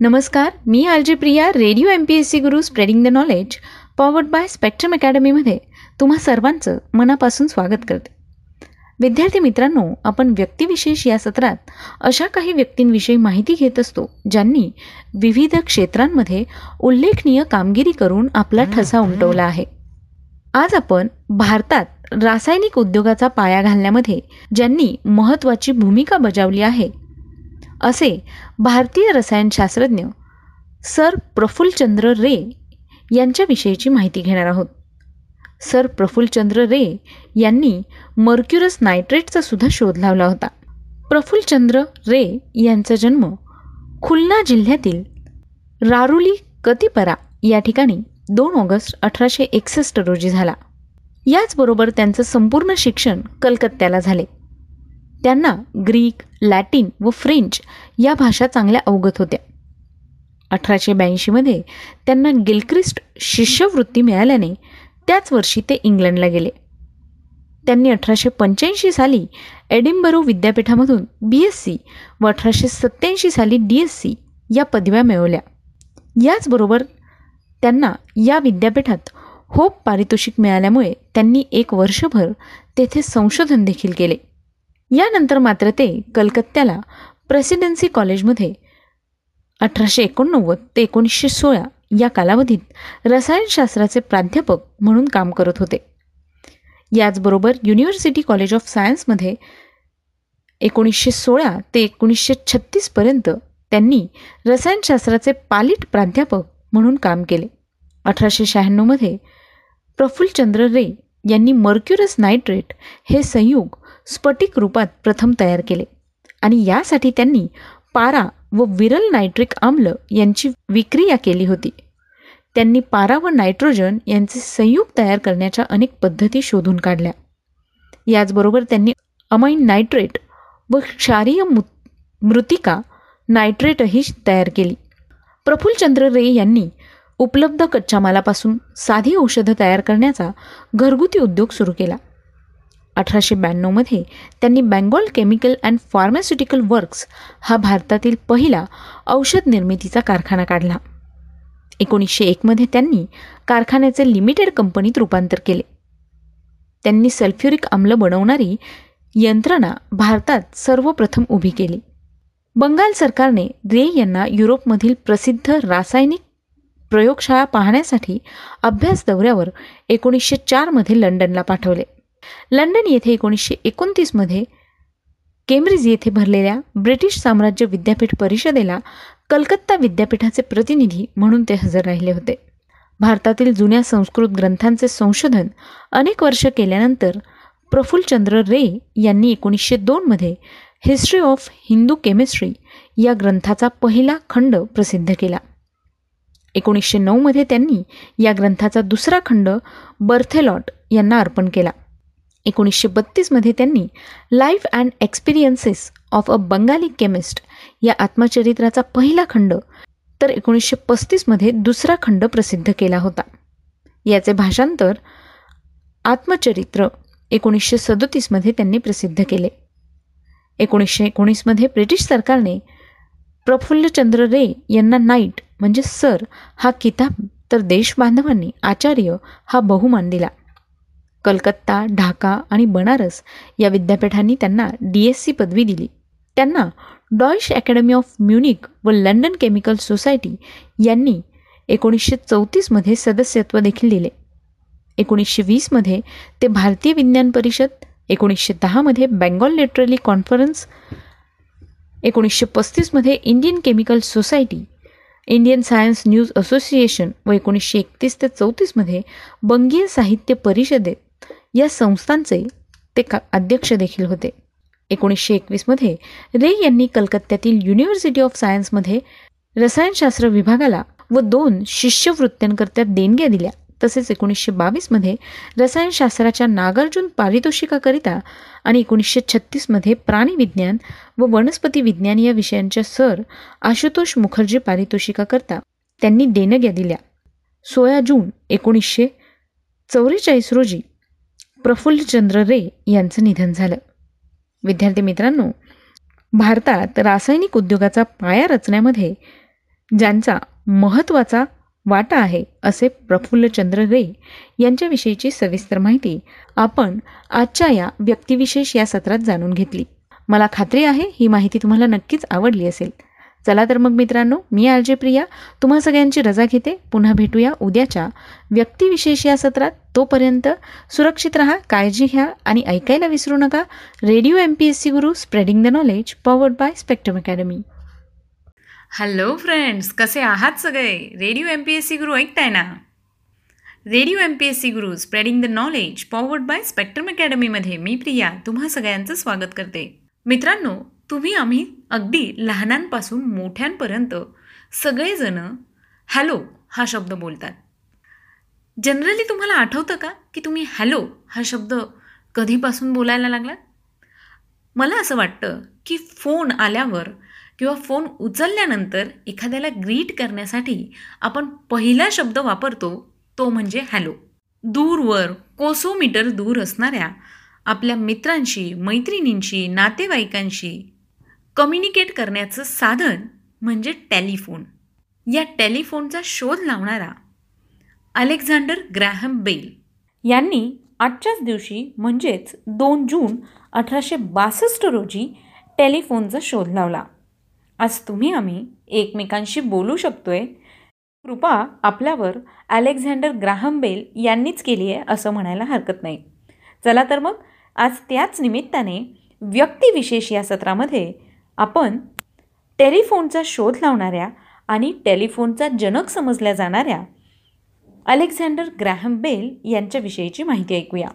नमस्कार मी R J Priya radio M P S C Guru spreading the knowledge powered by Spectrum अकॅडमीमध्ये तुम्हा सर्वांचं मनापासून स्वागत करते. विद्यार्थी मित्रांनो आपण व्यक्तिविशेष या सत्रात अशा काही व्यक्तींविषयी माहिती घेत असतो ज्यांनी विविध क्षेत्रांमध्ये उल्लेखनीय कामगिरी करून आपला ठसा उमटवला आहे. आज आपण भारतात रासायनिक उद्योगाचा पाया घालण्यामध्ये ज्यांनी महत्त्वाची भूमिका बजावली आहे असे भारतीय रसायनशास्त्रज्ञ सर प्रफुल्लचंद्र रे यांच्याविषयीची माहिती घेणार आहोत. सर प्रफुल्लचंद्र रे यांनी मर्क्युरस नायट्रेटचा सुद्धा शोध लावला होता. प्रफुल्लचंद्र रे यांचा जन्म खुलना जिल्ह्यातील रारुली कतिपरा या ठिकाणी दोन ऑगस्ट अठराशे एकसष्ट रोजी झाला. याचबरोबर त्यांचं संपूर्ण शिक्षण कलकत्त्याला झाले. त्यांना ग्रीक लॅटिन व फ्रेंच या भाषा चांगल्या अवगत होत्या. अठराशे ब्याऐंशीमध्ये त्यांना गिलक्रिस्ट शिष्यवृत्ती मिळाल्याने त्याच वर्षी ते इंग्लंडला गेले. त्यांनी अठराशे पंच्याऐंशी साली एडिंबरो विद्यापीठामधून बी एस सी व अठराशे सत्त्याऐंशी साली डी एस सी या पदव्या मिळवल्या. याचबरोबर त्यांना या विद्यापीठात होप पारितोषिक मिळाल्यामुळे त्यांनी एक वर्षभर तेथे संशोधन देखील केले. यानंतर मात्र ते कलकत्त्याला प्रेसिडेन्सी कॉलेजमध्ये अठराशे एकोणनव्वद ते एकोणीसशे सोळा या कालावधीत रसायनशास्त्राचे प्राध्यापक म्हणून काम करत होते. याचबरोबर युनिव्हर्सिटी कॉलेज ऑफ सायन्समध्ये एकोणीसशे सोळा ते एकोणीसशे छत्तीसपर्यंत त्यांनी रसायनशास्त्राचे पालिट प्राध्यापक म्हणून काम केले. अठराशे शहाण्णवमध्ये प्रफुल्लचंद्र रे यांनी मर्क्युरस नायट्रेट हे संयुग स्फटिक रूपात प्रथम तयार केले. आणि यासाठी त्यांनी पारा व विरल नायट्रिक आम्ल यांची विक्रिया केली होती. त्यांनी पारा व नायट्रोजन यांचे संयुग तयार करण्याच्या अनेक पद्धती शोधून काढल्या. याचबरोबर त्यांनी अमाइन नायट्रेट व क्षारीय मृतिका नायट्रेटही तयार केली. प्रफुल्लचंद्र रे यांनी उपलब्ध कच्च्या मालापासून साधी औषधं तयार करण्याचा घरगुती उद्योग सुरू केला. अठराशे ब्याण्णवमध्ये त्यांनी Bengal chemical and pharmaceutical works हा भारतातील पहिला औषध निर्मितीचा कारखाना काढला. एकोणीसशे एकमध्ये त्यांनी कारखान्याचे लिमिटेड कंपनीत रूपांतर केले. त्यांनी सल्फ्युरिक आम्ल बनवणारी यंत्रणा भारतात सर्वप्रथम उभी केली. बंगाल सरकारने रे यांना युरोपमधील प्रसिद्ध रासायनिक प्रयोगशाळा पाहण्यासाठी अभ्यास दौऱ्यावर एकोणीसशे चारमध्ये लंडनला पाठवले. लंडन येथे एकोणीसशे एकोणतीसमध्ये केम्ब्रिज येथे भरलेल्या ब्रिटिश साम्राज्य विद्यापीठ परिषदेला कलकत्ता विद्यापीठाचे प्रतिनिधी म्हणून ते हजर राहिले होते. भारतातील जुन्या संस्कृत ग्रंथांचे संशोधन अनेक वर्ष केल्यानंतर प्रफुल्लचंद्र रे यांनी एकोणीसशे दोनमध्ये हिस्ट्री ऑफ हिंदू केमिस्ट्री या ग्रंथाचा पहिला खंड प्रसिद्ध केला. एकोणीसशे नऊमध्ये त्यांनी या ग्रंथाचा दुसरा खंड बर्थेलॉट यांना अर्पण केला. एकोणीसशे बत्तीसमध्ये त्यांनी life and experiences of a Bengali chemist या आत्मचरित्राचा पहिला खंड तर एकोणीसशे पस्तीसमध्ये दुसरा खंड प्रसिद्ध केला होता. याचे भाषांतर आत्मचरित्र एकोणीसशे सदोतीसमध्ये त्यांनी प्रसिद्ध केले. एकोणीसशे एकोणीसमध्ये ब्रिटिश सरकारने प्रफुल्लचंद्र रे यांना नाईट म्हणजे सर हा किताब तर देशबांधवांनी आचार्य हा बहुमान दिला. कलकत्ता ढाका आणि बनारस या विद्यापीठांनी त्यांना डी एस सी पदवी दिली. त्यांना डॉइश अकॅडमी ऑफ म्युनिक व लंडन केमिकल सोसायटी यांनी एकोणीसशे चौतीसमध्ये सदस्यत्व देखील दिले. एकोणीसशे वीसमध्ये ते भारतीय विज्ञान परिषद एकोणीसशे दहामध्ये बेंगॉल लिटरली कॉन्फरन्स एकोणीसशे पस्तीसमध्ये Indian chemical society Indian science news association व एकोणीसशे एकतीस ते चौतीसमध्ये बंगीय साहित्य परिषदेत या संस्थांचे ते का अध्यक्ष देखील होते. एकोणीसशे एकवीसमध्ये रे यांनी कलकत्त्यातील युनिव्हर्सिटी ऑफ सायन्समध्ये रसायनशास्त्र विभागाला व दोन शिष्यवृत्त्यांकरता देणग्या दिल्या. तसेच एकोणीसशे बावीसमध्ये रसायनशास्त्राच्या नागार्जुन पारितोषिकाकरिता आणि एकोणीसशे छत्तीसमध्ये प्राणीविज्ञान व वनस्पती विज्ञान या विषयांच्या सर आशुतोष मुखर्जी पारितोषिकाकरता त्यांनी देणग्या दिल्या. सोळा जून एकोणीसशे चौवेचाळीस रोजी प्रफुल्लचंद्र रे यांचं निधन झालं. विद्यार्थी मित्रांनो भारतात रासायनिक उद्योगाचा पाया रचण्यामध्ये ज्यांचा महत्त्वाचा वाटा आहे असे प्रफुल्लचंद्र रे यांच्याविषयीची सविस्तर माहिती आपण आजच्या या व्यक्तिविशेष या सत्रात जाणून घेतली. मला खात्री आहे ही माहिती तुम्हाला नक्कीच आवडली असेल. चला तर मग मित्रांनो मी आर जे प्रिया. तुम्हा सगळ्यांची रजा घेते. पुन्हा भेटूया उद्याच्या व्यक्तिविशेष या सत्रात. तोपर्यंत सुरक्षित रहा काळजी घ्या आणि ऐकायला विसरू नका. Radio M P S C Guru spreading the knowledge powered by Spectrum Academy hello friends कसे आहात सगळे? Radio M P S C Guru ऐकताय ना? Radio M P S C Guru spreading the knowledge powered by Spectrum अकॅडमीमध्ये मी प्रिया. तुम्हा सगळ्यांचं स्वागत करते. मित्रांनो तुम्ही आम्ही अगदी लहानांपासून मोठ्यांपर्यंत सगळेजण हॅलो हा शब्द बोलतात. जनरली तुम्हाला आठवतं का की तुम्ही हॅलो हा शब्द कधीपासून बोलायला लागलात? मला असं वाटतं की फोन आल्यावर किंवा फोन उचलल्यानंतर एखाद्याला ग्रीट करण्यासाठी आपण पहिला शब्द वापरतो तो म्हणजे हॅलो. दूरवर कोसोमीटर दूर असणाऱ्या आपल्या मित्रांशी मैत्रिणींशी नातेवाईकांशी कम्युनिकेट करण्याचं साधन म्हणजे टेलिफोन. या टेलिफोनचा शोध लावणारा अलेक्झांडर ग्रॅहम बेल यांनी आजच्याच दिवशी म्हणजेच दोन जून अठराशे बासष्ट रोजी टेलिफोनचा शोध लावला. आज तुम्ही आम्ही एकमेकांशी बोलू शकतोय. कृपा आपल्यावर अलेक्झांडर ग्राहम बेल यांनीच केली आहे असं म्हणायला हरकत नाही. चला तर मग आज त्याच निमित्ताने व्यक्तिविशेष या सत्रामध्ये आपण टेलिफोनचा शोध लावणाऱ्या आणि टेलिफोनचा जनक समजल्या जाणाऱ्या अलेक्झांडर ग्रॅहम बेल यांच्याविषयीची माहिती ऐकूया.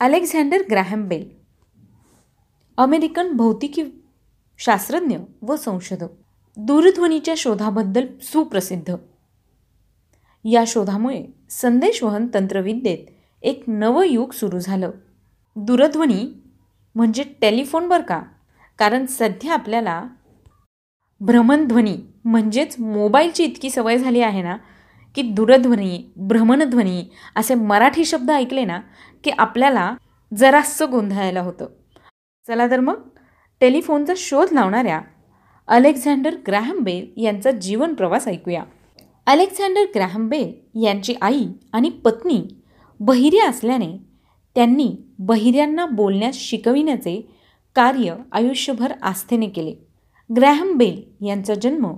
अलेक्झांडर ग्रॅहम बेल अमेरिकन भौतिकी शास्त्रज्ञ व संशोधक दूरध्वनीच्या शोधाबद्दल सुप्रसिद्ध. या शोधामुळे संदेशवहन तंत्रविद्येत एक नवं युग सुरू झालं. दूरध्वनी म्हणजे टेलिफोन बरं का? कारण सध्या आपल्याला भ्रमणध्वनी म्हणजेच मोबाईलची इतकी सवय झाली आहे ना की दूरध्वनी भ्रमणध्वनी असे मराठी शब्द ऐकले ना की आपल्याला जरासं गोंधळायला होतं. चला तर मग टेलिफोनचा शोध लावणाऱ्या अलेक्झांडर ग्रॅहम बेल यांचा जीवन प्रवास ऐकूया. अलेक्झांडर ग्रॅहम बेल यांची आई आणि पत्नी बहिऱ्या असल्याने त्यांनी बहिऱ्यांना बोलण्यास शिकविण्याचे कार्य आयुष्यभर आस्थेने केले. ग्रॅहम बेल यांचा जन्म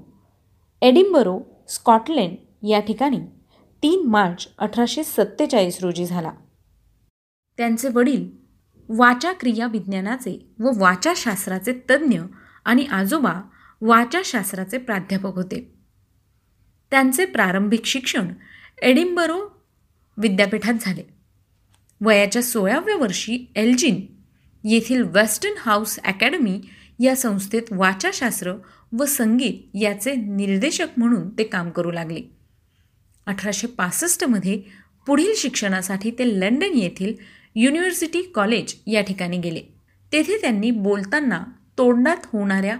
एडिंबरो स्कॉटलँड या ठिकाणी तीन मार्च अठराशे सत्तेचाळीस रोजी झाला. त्यांचे वडील वाचाक्रिया विज्ञानाचे व वाचाशास्त्राचे तज्ज्ञ आणि आजोबा वाचाशास्त्राचे प्राध्यापक होते. त्यांचे प्रारंभिक शिक्षण एडिंबरो विद्यापीठात झाले. वयाच्या सोळाव्या वर्षी एल्जिन येथील वेस्टर्न हाऊस अकॅडमी या संस्थेत वाचाशास्त्र व संगीत याचे निर्देशक म्हणून ते काम करू लागले. अठराशे पासष्टमध्ये पुढील शिक्षणासाठी ते लंडन येथील युनिव्हर्सिटी कॉलेज या ठिकाणी गेले. तेथे त्यांनी बोलताना तोंडात होणाऱ्या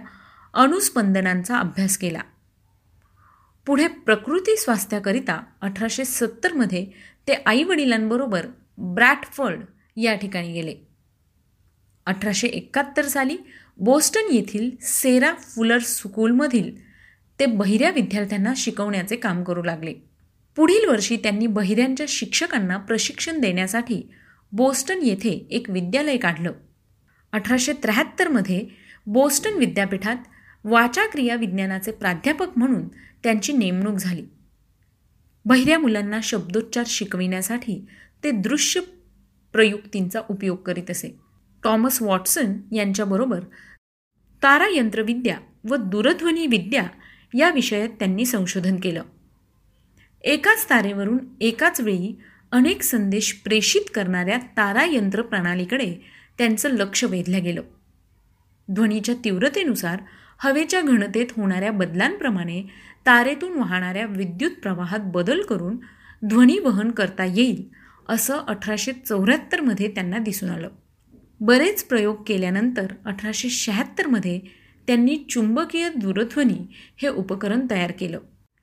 अनुस्पंदनांचा अभ्यास केला. पुढे प्रकृती स्वास्थ्याकरिता अठराशे सत्तरमध्ये ते आईवडिलांबरोबर ब्रॅटफर्ड या ठिकाणी गेले. अठराशे एकाहत्तर साली बोस्टन येथील सेरा फुलर स्कूलमधील ते बहिऱ्या विद्यार्थ्यांना शिकवण्याचे काम करू लागले. पुढील वर्षी त्यांनी बहिऱ्यांच्या शिक्षकांना प्रशिक्षण देण्यासाठी बोस्टन येथे एक विद्यालय काढलं. अठराशे त्र्याहत्तरमध्ये बोस्टन विद्यापीठात वाचाक्रिया विज्ञानाचे प्राध्यापक म्हणून त्यांची नेमणूक झाली. बहिऱ्या मुलांना शब्दोच्चार शिकविण्यासाठी ते दृश्य प्रयुक्तींचा उपयोग करीत असे. टॉमस वॉटसन यांच्याबरोबर तारायंत्रविद्या व दूरध्वनी विद्या या विषयात त्यांनी संशोधन केलं. एकाच तारेवरून एकाच वेळी अनेक संदेश प्रेषित करणाऱ्या तारायंत्र प्रणालीकडे त्यांचं लक्ष वेधलं गेलं. ध्वनीच्या तीव्रतेनुसार हवेच्या घनतेत होणाऱ्या बदलांप्रमाणे तारेतून वाहणाऱ्या विद्युत प्रवाहात बदल करून ध्वनी वहन करता येईल असं अठराशे चौऱ्याहत्तरमध्ये त्यांना दिसून आलं. बरेच प्रयोग केल्यानंतर अठराशे शहात्तरमध्ये त्यांनी चुंबकीय दूरध्वनी हे उपकरण तयार केलं.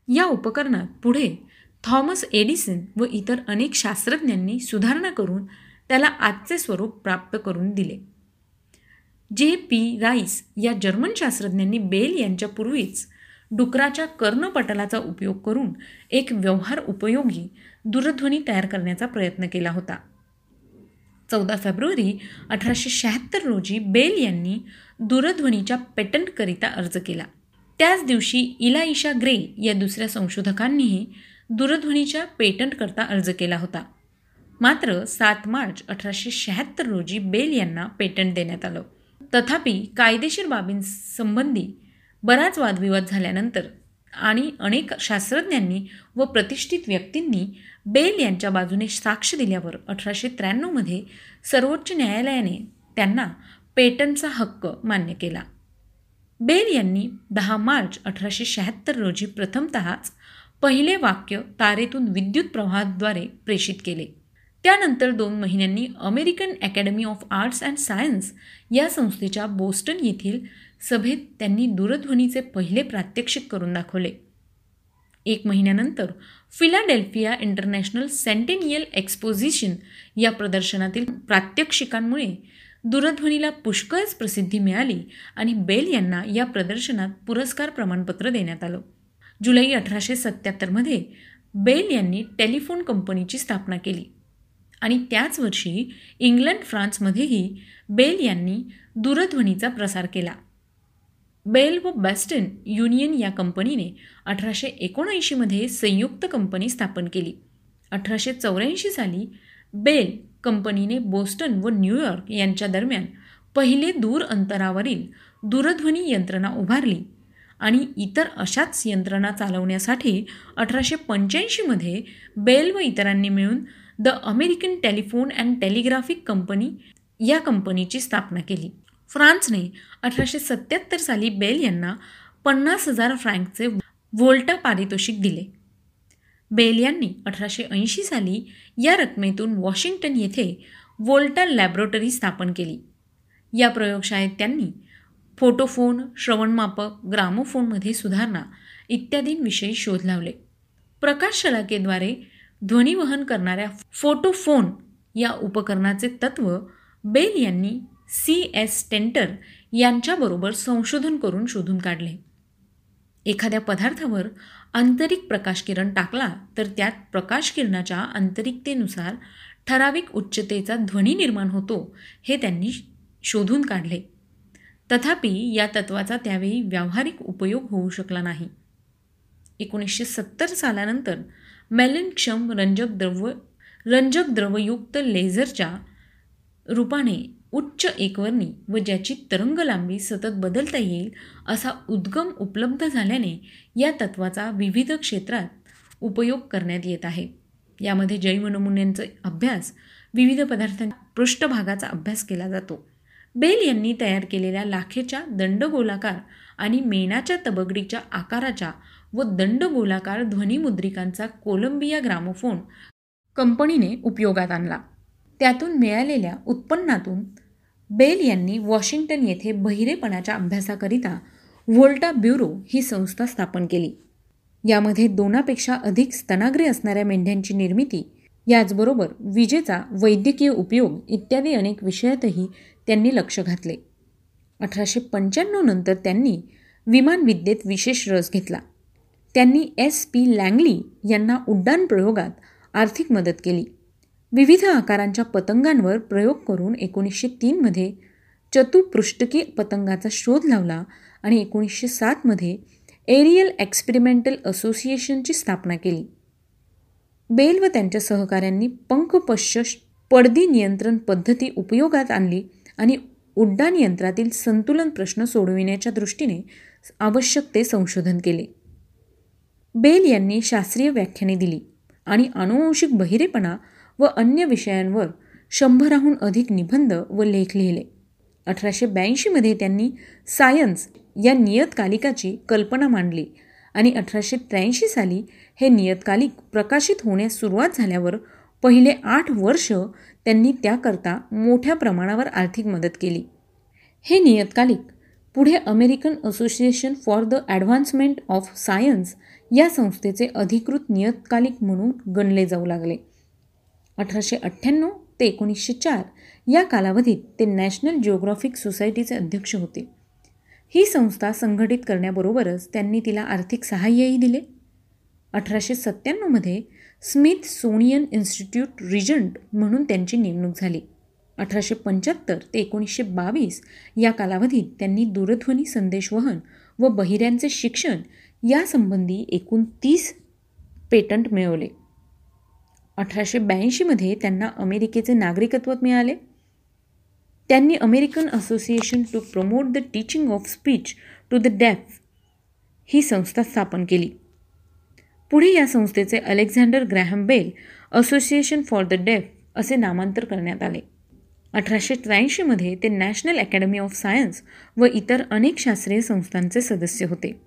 या उपकरणात पुढे थॉमस एडिसन व इतर अनेक शास्त्रज्ञांनी सुधारणा करून त्याला आजचे स्वरूप प्राप्त करून दिले. जे पी राईस या जर्मन शास्त्रज्ञांनी बेल यांच्यापूर्वीच डुकराच्या कर्णपटलाचा उपयोग करून एक व्यवहार उपयोगी दूरध्वनी तयार करण्याचा प्रयत्न केला होता. चौदा फेब्रुवारी अठराशे शहात्तर रोजी बेल यांनी दूरध्वनीच्या पेटंटकरिता अर्ज केला. त्याच दिवशी इलाइशा ग्रे या दुसऱ्या संशोधकांनीही दूरध्वनीच्या पेटंटकरता अर्ज केला होता. मात्र सात मार्च अठराशे शहात्तर रोजी बेल यांना पेटंट देण्यात आलं. तथापि कायदेशीर बाबींसंबंधी बराच वादविवाद झाल्यानंतर आणि अनेक शास्त्रज्ञांनी व प्रतिष्ठित व्यक्तींनी बेल यांच्या बाजूने साक्ष दिल्यावर अठराशे त्र्याण्णवमध्ये सर्वोच्च न्यायालयाने त्यांना पेटंटचा हक्क मान्य केला. बेल यांनी दहा मार्च अठराशे शहात्तर रोजी प्रथमतःच पहिले वाक्य तारेतून विद्युत प्रवाहाद्वारे प्रेषित केले. त्यानंतर दोन महिन्यांनी American academy of arts and science या संस्थेच्या बोस्टन येथील सभेत त्यांनी दूरध्वनीचे पहिले प्रात्यक्षिक करून दाखवले. एक महिन्यानंतर फिलाडेल्फिया इंटरनॅशनल सेंटेनियल एक्सपोजिशन या प्रदर्शनातील प्रात्यक्षिकांमुळे दूरध्वनीला पुष्कळच प्रसिद्धी मिळाली आणि बेल यांना या प्रदर्शनात पुरस्कार प्रमाणपत्र देण्यात आलं. जुलै अठराशे सत्याहत्तरमध्ये बेल यांनी टेलिफोन कंपनीची स्थापना केली आणि त्याच वर्षी इंग्लंड फ्रान्समध्येही बेल यांनी दूरध्वनीचा प्रसार केला. बेल व बॅस्टन युनियन या कंपनीने अठराशे एकोणऐंशीमध्ये संयुक्त कंपनी स्थापन केली. अठराशे चौऱ्याऐंशी साली बेल कंपनीने बोस्टन व न्यूयॉर्क यांच्या दरम्यान पहिले दूर अंतरावरील दूरध्वनी यंत्रणा उभारली आणि इतर अशाच यंत्रणा चालवण्यासाठी अठराशे पंच्याऐंशीमध्ये बेल व इतरांनी मिळून the American telephone and telegraphic company या कंपनीची स्थापना केली. फ्रान्सने अठराशे सत्याहत्तर साली बेल यांना पन्नास हजार फ्रँकचे व्होल्टा पारितोषिक दिले. बेल यांनी अठराशे ऐंशी साली या रकमेतून वॉशिंग्टन येथे वोल्टा लॅबोरेटरी स्थापन केली. या प्रयोगशाळेत त्यांनी फोटोफोन श्रवणमापक ग्रामोफोनमध्ये सुधारणा इत्यादींविषयी शोध लावले. प्रकाश शलाकेद्वारे ध्वनिवहन करणाऱ्या फोटोफोन या उपकरणाचे तत्व बेल यांनी सी एस टेंटर यांच्याबरोबर संशोधन करून शोधून काढले. एखाद्या पदार्थावर आंतरिक प्रकाशकिरण टाकला तर त्यात प्रकाशकिरणाच्या आंतरिकतेनुसार ठराविक उच्चतेचा ध्वनी निर्माण होतो हे त्यांनी शोधून काढले. तथापि या तत्वाचा त्यावेळी व्यावहारिक उपयोग होऊ शकला नाही. एकोणीसशे सत्तर सालानंतर मेलिनक्षम रंजक द्रव रंजक द्रवयुक्त लेझरच्या रूपाने उच्च एकवर्णी व ज्याची तरंग लांबी सतत बदलता येईल असा उद्गम उपलब्ध झाल्याने या तत्वाचा विविध क्षेत्रात उपयोग करण्यात येत आहे. यामध्ये जैव नमुन्यांचा अभ्यास विविध पदार्थांच्या पृष्ठभागाचा अभ्यास केला जातो. बेल यांनी तयार केलेल्या लाखेच्या दंडगोलाकार आणि मेणाच्या तबगडीच्या आकाराच्या व दंडगोलाकार ध्वनिमुद्रिकांचा कोलंबिया ग्रामोफोन कंपनीने उपयोगात आणला. त्यातून मिळालेल्या उत्पन्नातून बेल यांनी वॉशिंग्टन येथे बहिरेपणाच्या अभ्यासाकरिता व्होल्टा ब्युरो ही संस्था स्थापन केली. यामध्ये दोनापेक्षा अधिक स्तनाग्रे असणाऱ्या मेंढ्यांची निर्मिती याचबरोबर विजेचा वैद्यकीय उपयोग इत्यादी अनेक विषयातही त्यांनी लक्ष घातले. अठराशे पंच्याण्णव नंतर त्यांनी विमानविद्येत विशेष रस घेतला. त्यांनी एस पी लँगली यांना उड्डाण प्रयोगात आर्थिक मदत केली. विविध आकारांच्या पतंगांवर प्रयोग करून एकोणीसशे तीनमध्ये चतुपृष्ठकी पतंगाचा शोध लावला आणि एकोणीसशे सातमध्ये एरियल एक्सपेरिमेंटल असोसिएशनची स्थापना केली. बेल व त्यांच्या सहकाऱ्यांनी पंखपश्य पडदी नियंत्रण पद्धती उपयोगात आणली आणि उड्डाण यंत्रातील संतुलन प्रश्न सोडविण्याच्या दृष्टीने आवश्यक ते संशोधन केले. बेल यांनी शास्त्रीय व्याख्याने दिली आणि अनुवंशिक बहिरेपणा व अन्य विषयांवर शंभराहून अधिक निबंध व लेख लिहिले. अठराशे ब्याऐंशीमध्ये त्यांनी सायन्स या नियतकालिकाची कल्पना मांडली आणि अठराशे त्र्याऐंशी साली हे नियतकालिक प्रकाशित होण्यास सुरुवात झाल्यावर पहिले आठ वर्ष त्यांनी त्याकरता मोठ्या प्रमाणावर आर्थिक मदत केली. हे नियतकालिक पुढे American association for the advancement of science या संस्थेचे अधिकृत नियतकालिक म्हणून गणले जाऊ लागले. अठराशे अठ्ठ्याण्णव ते एकोणीसशे चार या कालावधीत ते नॅशनल जिओग्राफिक सोसायटीचे अध्यक्ष होते. ही संस्था संघटित करण्याबरोबरच त्यांनी तिला आर्थिक सहाय्यही दिले. अठराशे सत्त्याण्णवमध्ये स्मिथ सोनियन इन्स्टिट्यूट रिजंट म्हणून त्यांची नेमणूक झाली. अठराशे पंच्याहत्तर ते एकोणीसशे बावीस या कालावधीत त्यांनी दूरध्वनी संदेशवहन व बहिऱ्यांचे शिक्षण यासंबंधी एकूण तीस पेटंट मिळवले. अठराशे ब्याऐंशीमध्ये त्यांना अमेरिकेचे नागरिकत्व मिळाले. त्यांनी American association to promote the teaching of speech to the deaf ही संस्था स्थापन केली. पुढे या संस्थेचे Alexander Graham Bell association for the deaf असे नामांतर करण्यात आले. अठराशे त्र्याऐंशीमध्ये ते नॅशनल अकॅडमी ऑफ सायन्स व इतर अनेक शास्त्रीय संस्थांचे सदस्य होते.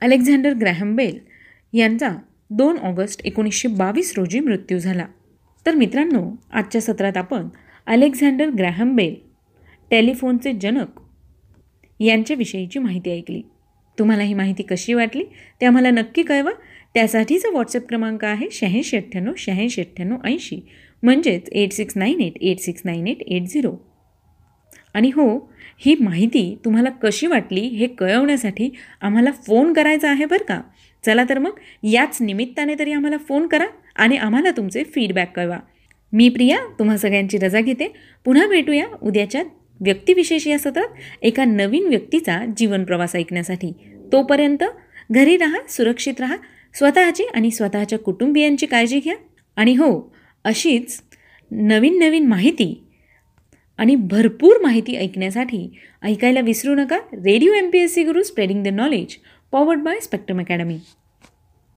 अलेक्झांडर ग्रॅहम बेल यांचा दोन ऑगस्ट एकोणीसशे बावीस रोजी मृत्यू झाला. तर मित्रांनो आजच्या सत्रात आपण अलेक्झांडर ग्रॅहम बेल टेलिफोनचे जनक यांच्याविषयीची माहिती ऐकली. तुम्हाला ही माहिती कशी वाटली ते आम्हाला नक्की कळवा. त्यासाठीचा व्हॉट्सअप क्रमांक आहे शहाऐंशी अठ्ठ्याण्णव शहाऐंशी अठ्ठ्याण्णव ऐंशी. म्हणजेच eight six nine eight eight six nine eight eight zero आणि हो ही माहिती तुम्हाला कशी वाटली हे कळवण्यासाठी आम्हाला फोन करायचा आहे बरं का? चला तर मग याच निमित्ताने तरी आम्हाला फोन करा आणि आम्हाला तुमचे फीडबॅक कळवा. मी प्रिया तुम्हा सगळ्यांची रजा घेते. पुन्हा भेटूया उद्याच्या व्यक्तिविशेष या सत्रात एका नवीन व्यक्तीचा जीवनप्रवास ऐकण्यासाठी. तोपर्यंत घरी राहा सुरक्षित राहा स्वतःची आणि स्वतःच्या कुटुंबियांची काळजी घ्या. आणि हो अशीच नवीन नवीन माहिती आणि भरपूर माहिती ऐकण्यासाठी ऐकायला विसरू नका. Radio M P S C Guru spreading the knowledge powered by Spectrum Academy